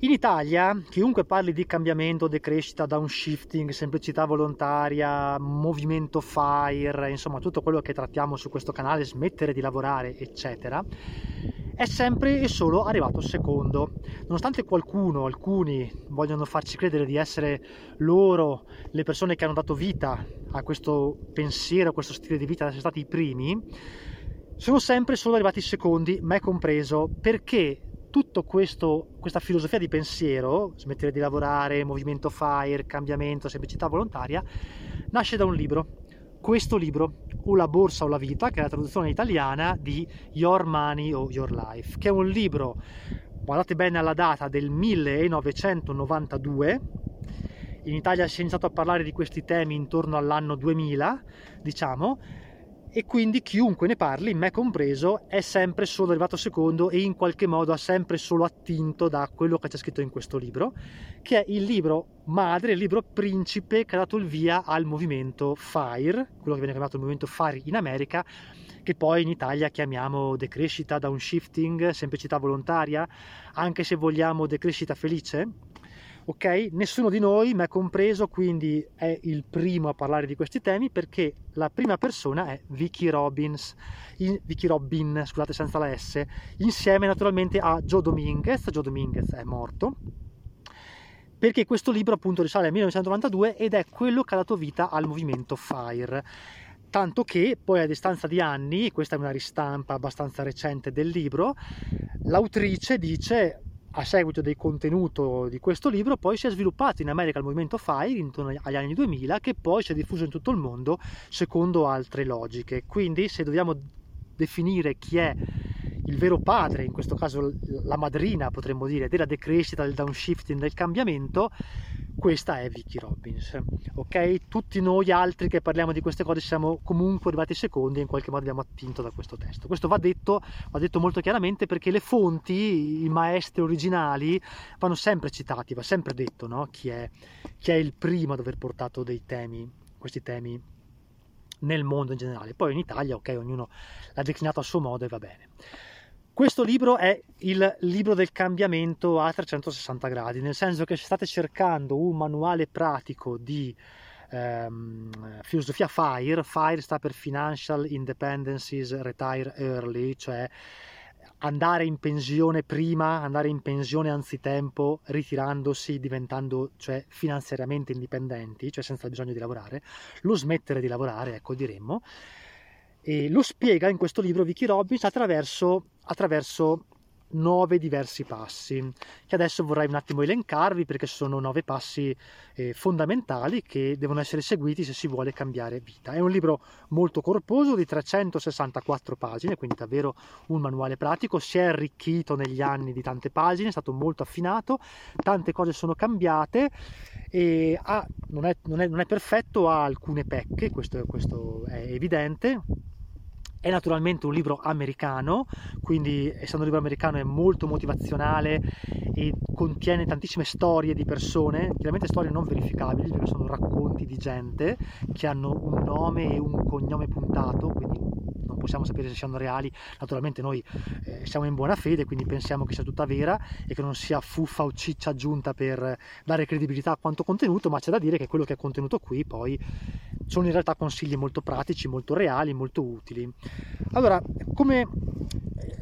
In Italia, chiunque parli di cambiamento, decrescita, downshifting, semplicità volontaria, movimento FIRE, insomma tutto quello che trattiamo su questo canale, smettere di lavorare, eccetera, è sempre e solo arrivato secondo. Nonostante qualcuno, alcuni vogliono farci credere di essere loro le persone che hanno dato vita a questo pensiero, a questo stile di vita, ad essere stati i primi, sono sempre solo arrivati secondi, me compreso, perché tutta questa filosofia di pensiero, smettere di lavorare, movimento FIRE, cambiamento, semplicità volontaria, nasce da un libro. Questo libro, O la borsa o la vita, che è la traduzione italiana di Your Money o Your Life, che è un libro, guardate bene alla data, del 1992. In Italia si è iniziato a parlare di questi temi intorno all'anno 2000, diciamo, e quindi chiunque ne parli, me compreso, è sempre solo arrivato secondo e in qualche modo ha sempre solo attinto da quello che c'è scritto in questo libro, che è il libro madre, il libro principe che ha dato il via al movimento FIRE, quello che viene chiamato il movimento FIRE in America, che poi in Italia chiamiamo decrescita, downshifting, semplicità volontaria, anche se vogliamo decrescita felice, ok? Nessuno di noi, me compreso, quindi è il primo a parlare di questi temi perché la prima persona è Vicky Robbins, in, Vicky Robin, scusate senza la S, insieme naturalmente a Joe Dominguez, Joe Dominguez è morto, perché questo libro appunto risale al 1992 ed è quello che ha dato vita al movimento FIRE. Tanto che poi a distanza di anni, questa è una ristampa abbastanza recente del libro, l'autrice dice a seguito del contenuto di questo libro poi si è sviluppato in America il movimento FIRE intorno agli anni 2000 che poi si è diffuso in tutto il mondo secondo altre logiche. Quindi se dobbiamo definire chi è il vero padre, in questo caso la madrina potremmo dire, della decrescita, del downshifting, del cambiamento, questa è Vicky Robbins. Ok? Tutti noi altri che parliamo di queste cose siamo comunque arrivati secondi e in qualche modo abbiamo attinto da questo testo. Questo va detto, va detto molto chiaramente perché le fonti, i maestri originali vanno sempre citati, va sempre detto no? chi, è, chi è il primo ad aver portato dei temi, questi temi nel mondo in generale. Poi in Italia, ok, ognuno l'ha declinato a suo modo e va bene. Questo libro è il libro del cambiamento a 360 gradi, nel senso che se state cercando un manuale pratico di ehm, filosofia FIRE, FIRE sta per Financial Independencies Retire Early, cioè andare in pensione prima, andare in pensione anzitempo, ritirandosi, diventando cioè finanziariamente indipendenti, cioè senza bisogno di lavorare, lo smettere di lavorare, ecco diremmo e lo spiega in questo libro Vicky Robbins attraverso, attraverso nove diversi passi che adesso vorrei un attimo elencarvi perché sono nove passi eh, fondamentali che devono essere seguiti se si vuole cambiare vita. È un libro molto corposo di 364 pagine, quindi davvero un manuale pratico, si è arricchito negli anni di tante pagine, è stato molto affinato, tante cose sono cambiate e ha, non, è, non, è, non, è, perfetto, ha alcune pecche, questo, questo è evidente è naturalmente un libro americano, quindi essendo un libro americano è molto motivazionale e contiene tantissime storie di persone, chiaramente storie non verificabili perché sono racconti di gente che hanno un nome e un cognome puntato, quindi possiamo sapere se siano reali, naturalmente noi eh, siamo in buona fede, quindi pensiamo che sia tutta vera e che non sia fuffa o ciccia aggiunta per dare credibilità a quanto contenuto, ma c'è da dire che quello che è contenuto qui poi sono in realtà consigli molto pratici, molto reali, molto utili. Allora, come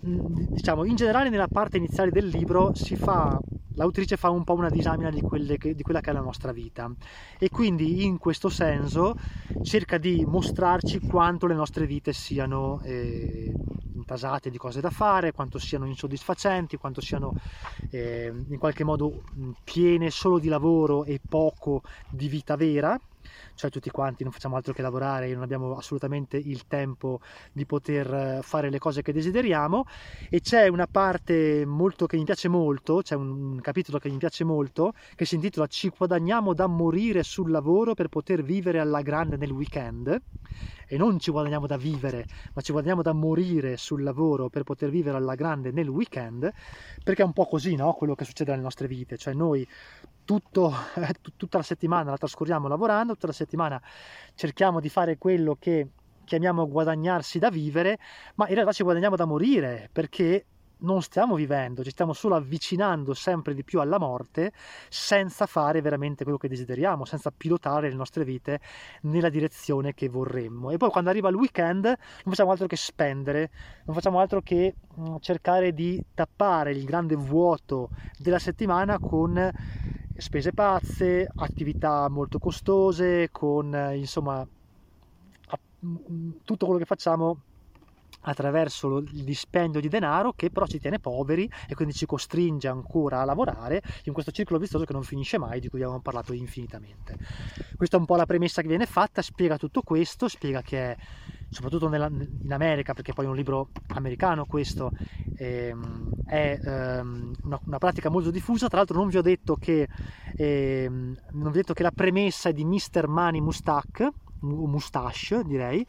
diciamo, in generale nella parte iniziale del libro si fa l'autrice fa un po' una disamina di, che, di, quella che è la nostra vita. E quindi in questo senso cerca di mostrarci quanto le nostre vite siano eh, intasate di cose da fare, quanto siano insoddisfacenti, quanto siano eh, in qualche modo piene solo di lavoro e poco di vita vera cioè tutti quanti non facciamo altro che lavorare e non abbiamo assolutamente il tempo di poter eh, fare le cose che desideriamo. E c'è una parte molto che mi piace molto, c'è un capitolo che mi piace molto che si intitola Ci guadagniamo da morire sul lavoro per poter vivere alla grande nel weekend e non ci guadagniamo da vivere, ma ci guadagniamo da morire sul lavoro per poter vivere alla grande nel weekend, perché è un po' così no? quello che succede nelle nostre vite, cioè noi tutto, tutta la settimana la trascorriamo lavorando, tutta la settimana cerchiamo di fare quello che chiamiamo guadagnarsi da vivere, ma in realtà ci guadagniamo da morire perché non stiamo vivendo, ci stiamo solo avvicinando sempre di più alla morte senza fare veramente quello che desideriamo, senza pilotare le nostre vite nella direzione che vorremmo. E poi quando arriva il weekend non facciamo altro che spendere, non facciamo altro che mm, cercare di tappare il grande vuoto della settimana con spese pazze, attività molto costose, con insomma mm, tutto quello che facciamo attraverso il dispendio di denaro che però ci tiene poveri e quindi ci costringe ancora a lavorare in questo circolo vistoso che non finisce mai, di cui abbiamo parlato infinitamente. Questa è un po' la premessa che viene fatta, spiega tutto questo, spiega che è, soprattutto nella, in America, perché poi è un libro americano questo, ehm, è ehm, una, una, pratica molto diffusa, tra l'altro non vi ho detto che, ehm, vi ho detto che la premessa è di Mr. Money Mustak, Mustache direi,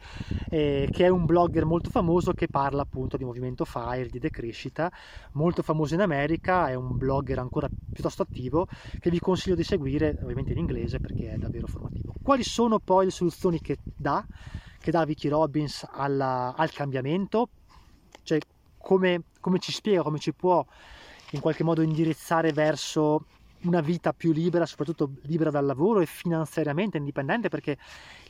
eh, che è un blogger molto famoso che parla appunto di movimento FIRE, di decrescita, molto famoso in America, è un blogger ancora piuttosto attivo che vi consiglio di seguire, ovviamente in inglese perché è davvero formativo. Quali sono poi le soluzioni che dà, che dà Vicky Robbins alla, al cambiamento? Cioè come, come ci spiega, come ci può in qualche modo indirizzare verso una vita più libera, soprattutto libera dal lavoro e finanziariamente indipendente, perché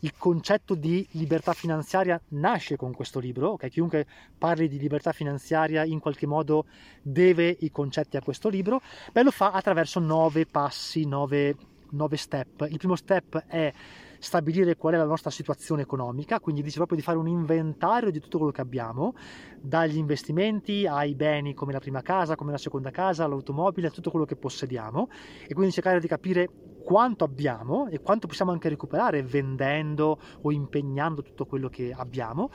il concetto di libertà finanziaria nasce con questo libro, okay? chiunque parli di libertà finanziaria in qualche modo deve i concetti a questo libro, beh lo fa attraverso nove passi, nove, nove step. Il primo step è stabilire qual è la nostra situazione economica, quindi dice proprio di fare un inventario di tutto quello che abbiamo, dagli investimenti ai beni come la prima casa, come la seconda casa, l'automobile, tutto quello che possediamo e quindi cercare di capire quanto abbiamo e quanto possiamo anche recuperare vendendo o impegnando tutto quello che abbiamo.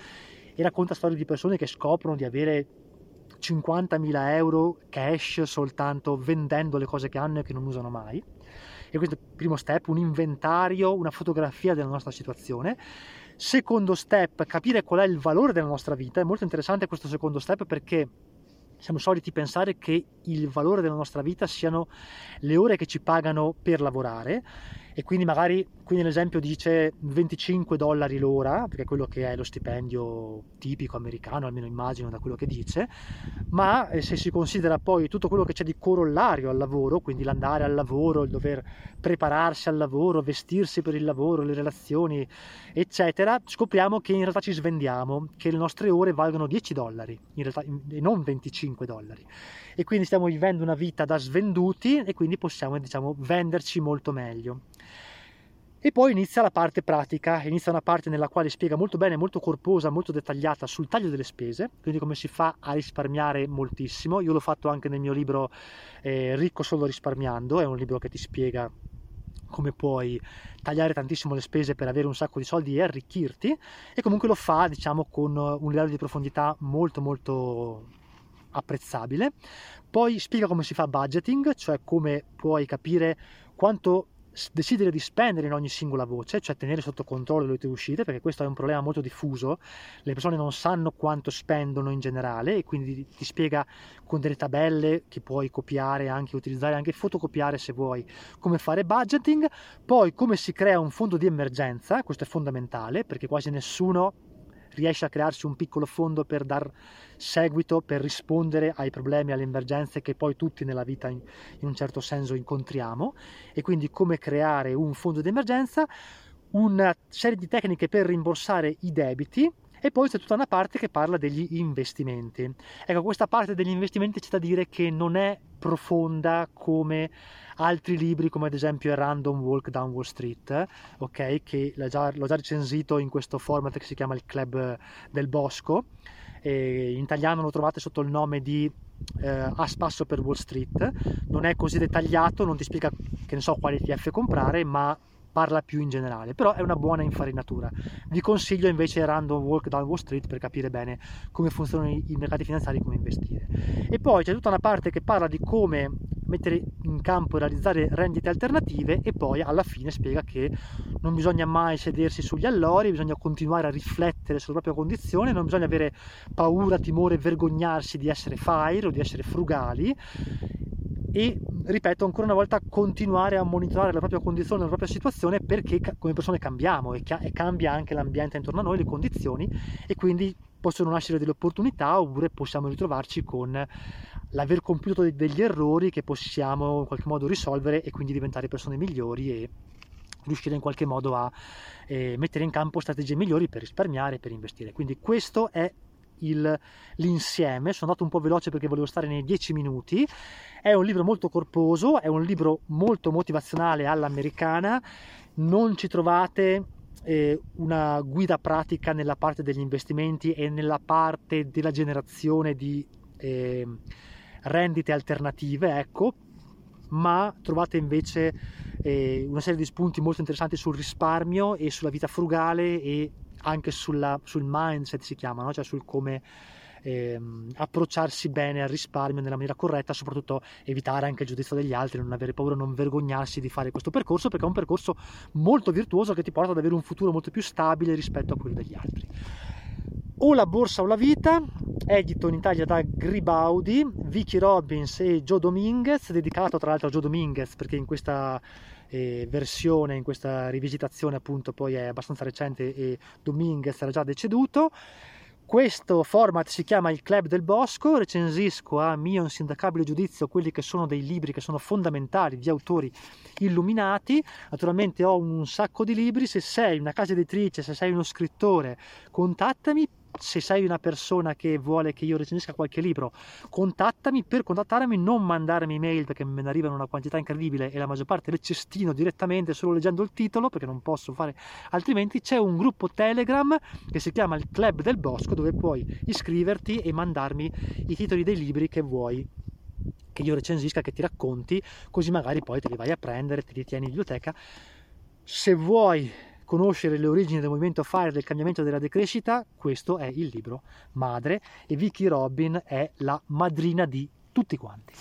E racconta storie di persone che scoprono di avere 50.000 euro cash soltanto vendendo le cose che hanno e che non usano mai e questo è il primo step, un inventario, una fotografia della nostra situazione. Secondo step, capire qual è il valore della nostra vita. È molto interessante questo secondo step perché siamo soliti pensare che il valore della nostra vita siano le ore che ci pagano per lavorare e quindi magari qui nell'esempio dice 25 dollari l'ora, perché è quello che è lo stipendio tipico americano, almeno immagino da quello che dice, ma eh, se si considera poi tutto quello che c'è di corollario al lavoro, quindi l'andare al lavoro, il dover prepararsi al lavoro, vestirsi per il lavoro, le relazioni, eccetera, scopriamo che in realtà ci svendiamo, che le nostre ore valgono 10 dollari realtà, e non 25 dollari. E quindi stiamo vivendo una vita da svenduti e quindi possiamo, diciamo, venderci molto meglio. E poi inizia la parte pratica, inizia una parte nella quale spiega molto bene, molto corposa, molto dettagliata sul taglio delle spese, quindi come si fa a risparmiare moltissimo. Io l'ho fatto anche nel mio libro eh, Ricco solo risparmiando, è un libro che ti spiega come puoi tagliare tantissimo le spese per avere un sacco di soldi e arricchirti e comunque lo fa diciamo con un livello di profondità molto molto apprezzabile poi spiega come si fa budgeting cioè come puoi capire quanto decidere di spendere in ogni singola voce, cioè tenere sotto controllo le tue uscite, perché questo è un problema molto diffuso, le persone non sanno quanto spendono in generale e quindi ti spiega con delle tabelle che puoi copiare, anche utilizzare, anche fotocopiare se vuoi, come fare budgeting, poi come si crea un fondo di emergenza, questo è fondamentale perché quasi nessuno riesce a crearsi un piccolo fondo per dar seguito, per rispondere ai problemi, alle emergenze che poi tutti nella vita in, in un certo senso incontriamo. E quindi come creare un fondo di emergenza, una serie di tecniche per rimborsare i debiti e poi c'è tutta una parte che parla degli investimenti. Ecco, questa parte degli investimenti c'è da dire che non è profonda come altri libri come ad esempio Random Walk Down Wall Street, ok, che l'ho già, l'ho già recensito in questo format che si chiama il Club del Bosco, e in italiano lo trovate sotto il nome di eh, A spasso per Wall Street, non è così dettagliato, non ti spiega che ne so quali ETF comprare, ma parla più in generale, però è una buona infarinatura. Vi consiglio invece Random Walk Down Wall Street per capire bene come funzionano i mercati finanziari e come investire. E poi c'è tutta una parte che parla di come mettere in campo e realizzare rendite alternative e poi alla fine spiega che non bisogna mai sedersi sugli allori, bisogna continuare a riflettere sulla propria condizione, non bisogna avere paura, timore, vergognarsi di essere FIRE o di essere frugali e ripeto ancora una volta continuare a monitorare la propria condizione, la propria situazione perché come persone cambiamo e, cambia anche l'ambiente intorno a noi, le condizioni e quindi possono nascere delle opportunità oppure possiamo ritrovarci con l'aver compiuto degli errori che possiamo in qualche modo risolvere e quindi diventare persone migliori e riuscire in qualche modo a eh, mettere in campo strategie migliori per risparmiare e per investire. Quindi questo è il, l'insieme, sono andato un po' veloce perché volevo stare nei 10 minuti, è un libro molto corposo, è un libro molto motivazionale all'americana, non ci trovate eh, una guida pratica nella parte degli investimenti e nella parte della generazione di eh, rendite alternative, ecco, ma trovate invece eh, una serie di spunti molto interessanti sul risparmio e sulla vita frugale e anche sulla, sul mindset si chiama, no? cioè sul come ehm, approcciarsi bene al risparmio nella maniera corretta, soprattutto evitare anche il giudizio degli altri, non avere paura, non vergognarsi di fare questo percorso perché è un percorso molto virtuoso che ti porta ad avere un futuro molto più stabile rispetto a quello degli altri. O la borsa o la vita, edito in Italia da Gribaudi, Vicky Robbins e Joe Dominguez, dedicato tra l'altro a Joe Dominguez perché in questa eh, versione, in questa rivisitazione appunto poi è abbastanza recente e Dominguez era già deceduto. Questo format si chiama il Club del Bosco, recensisco a mio insindacabile giudizio quelli che sono dei libri che sono fondamentali di autori illuminati. Naturalmente ho un sacco di libri, se sei una casa editrice, se sei uno scrittore, contattami se sei una persona che vuole che io recensisca qualche libro, contattami. Per contattarmi non mandarmi email perché me ne arrivano una quantità incredibile e la maggior parte le cestino direttamente solo leggendo il titolo perché non posso fare altrimenti. C'è un gruppo Telegram che si chiama il Club del Bosco dove puoi iscriverti e mandarmi i titoli dei libri che vuoi che io recensisca, che ti racconti, così magari poi te li vai a prendere, te li tieni in biblioteca. Se vuoi conoscere le origini del movimento FIRE del cambiamento della decrescita, questo è il libro madre e Vicky Robin è la madrina di tutti quanti.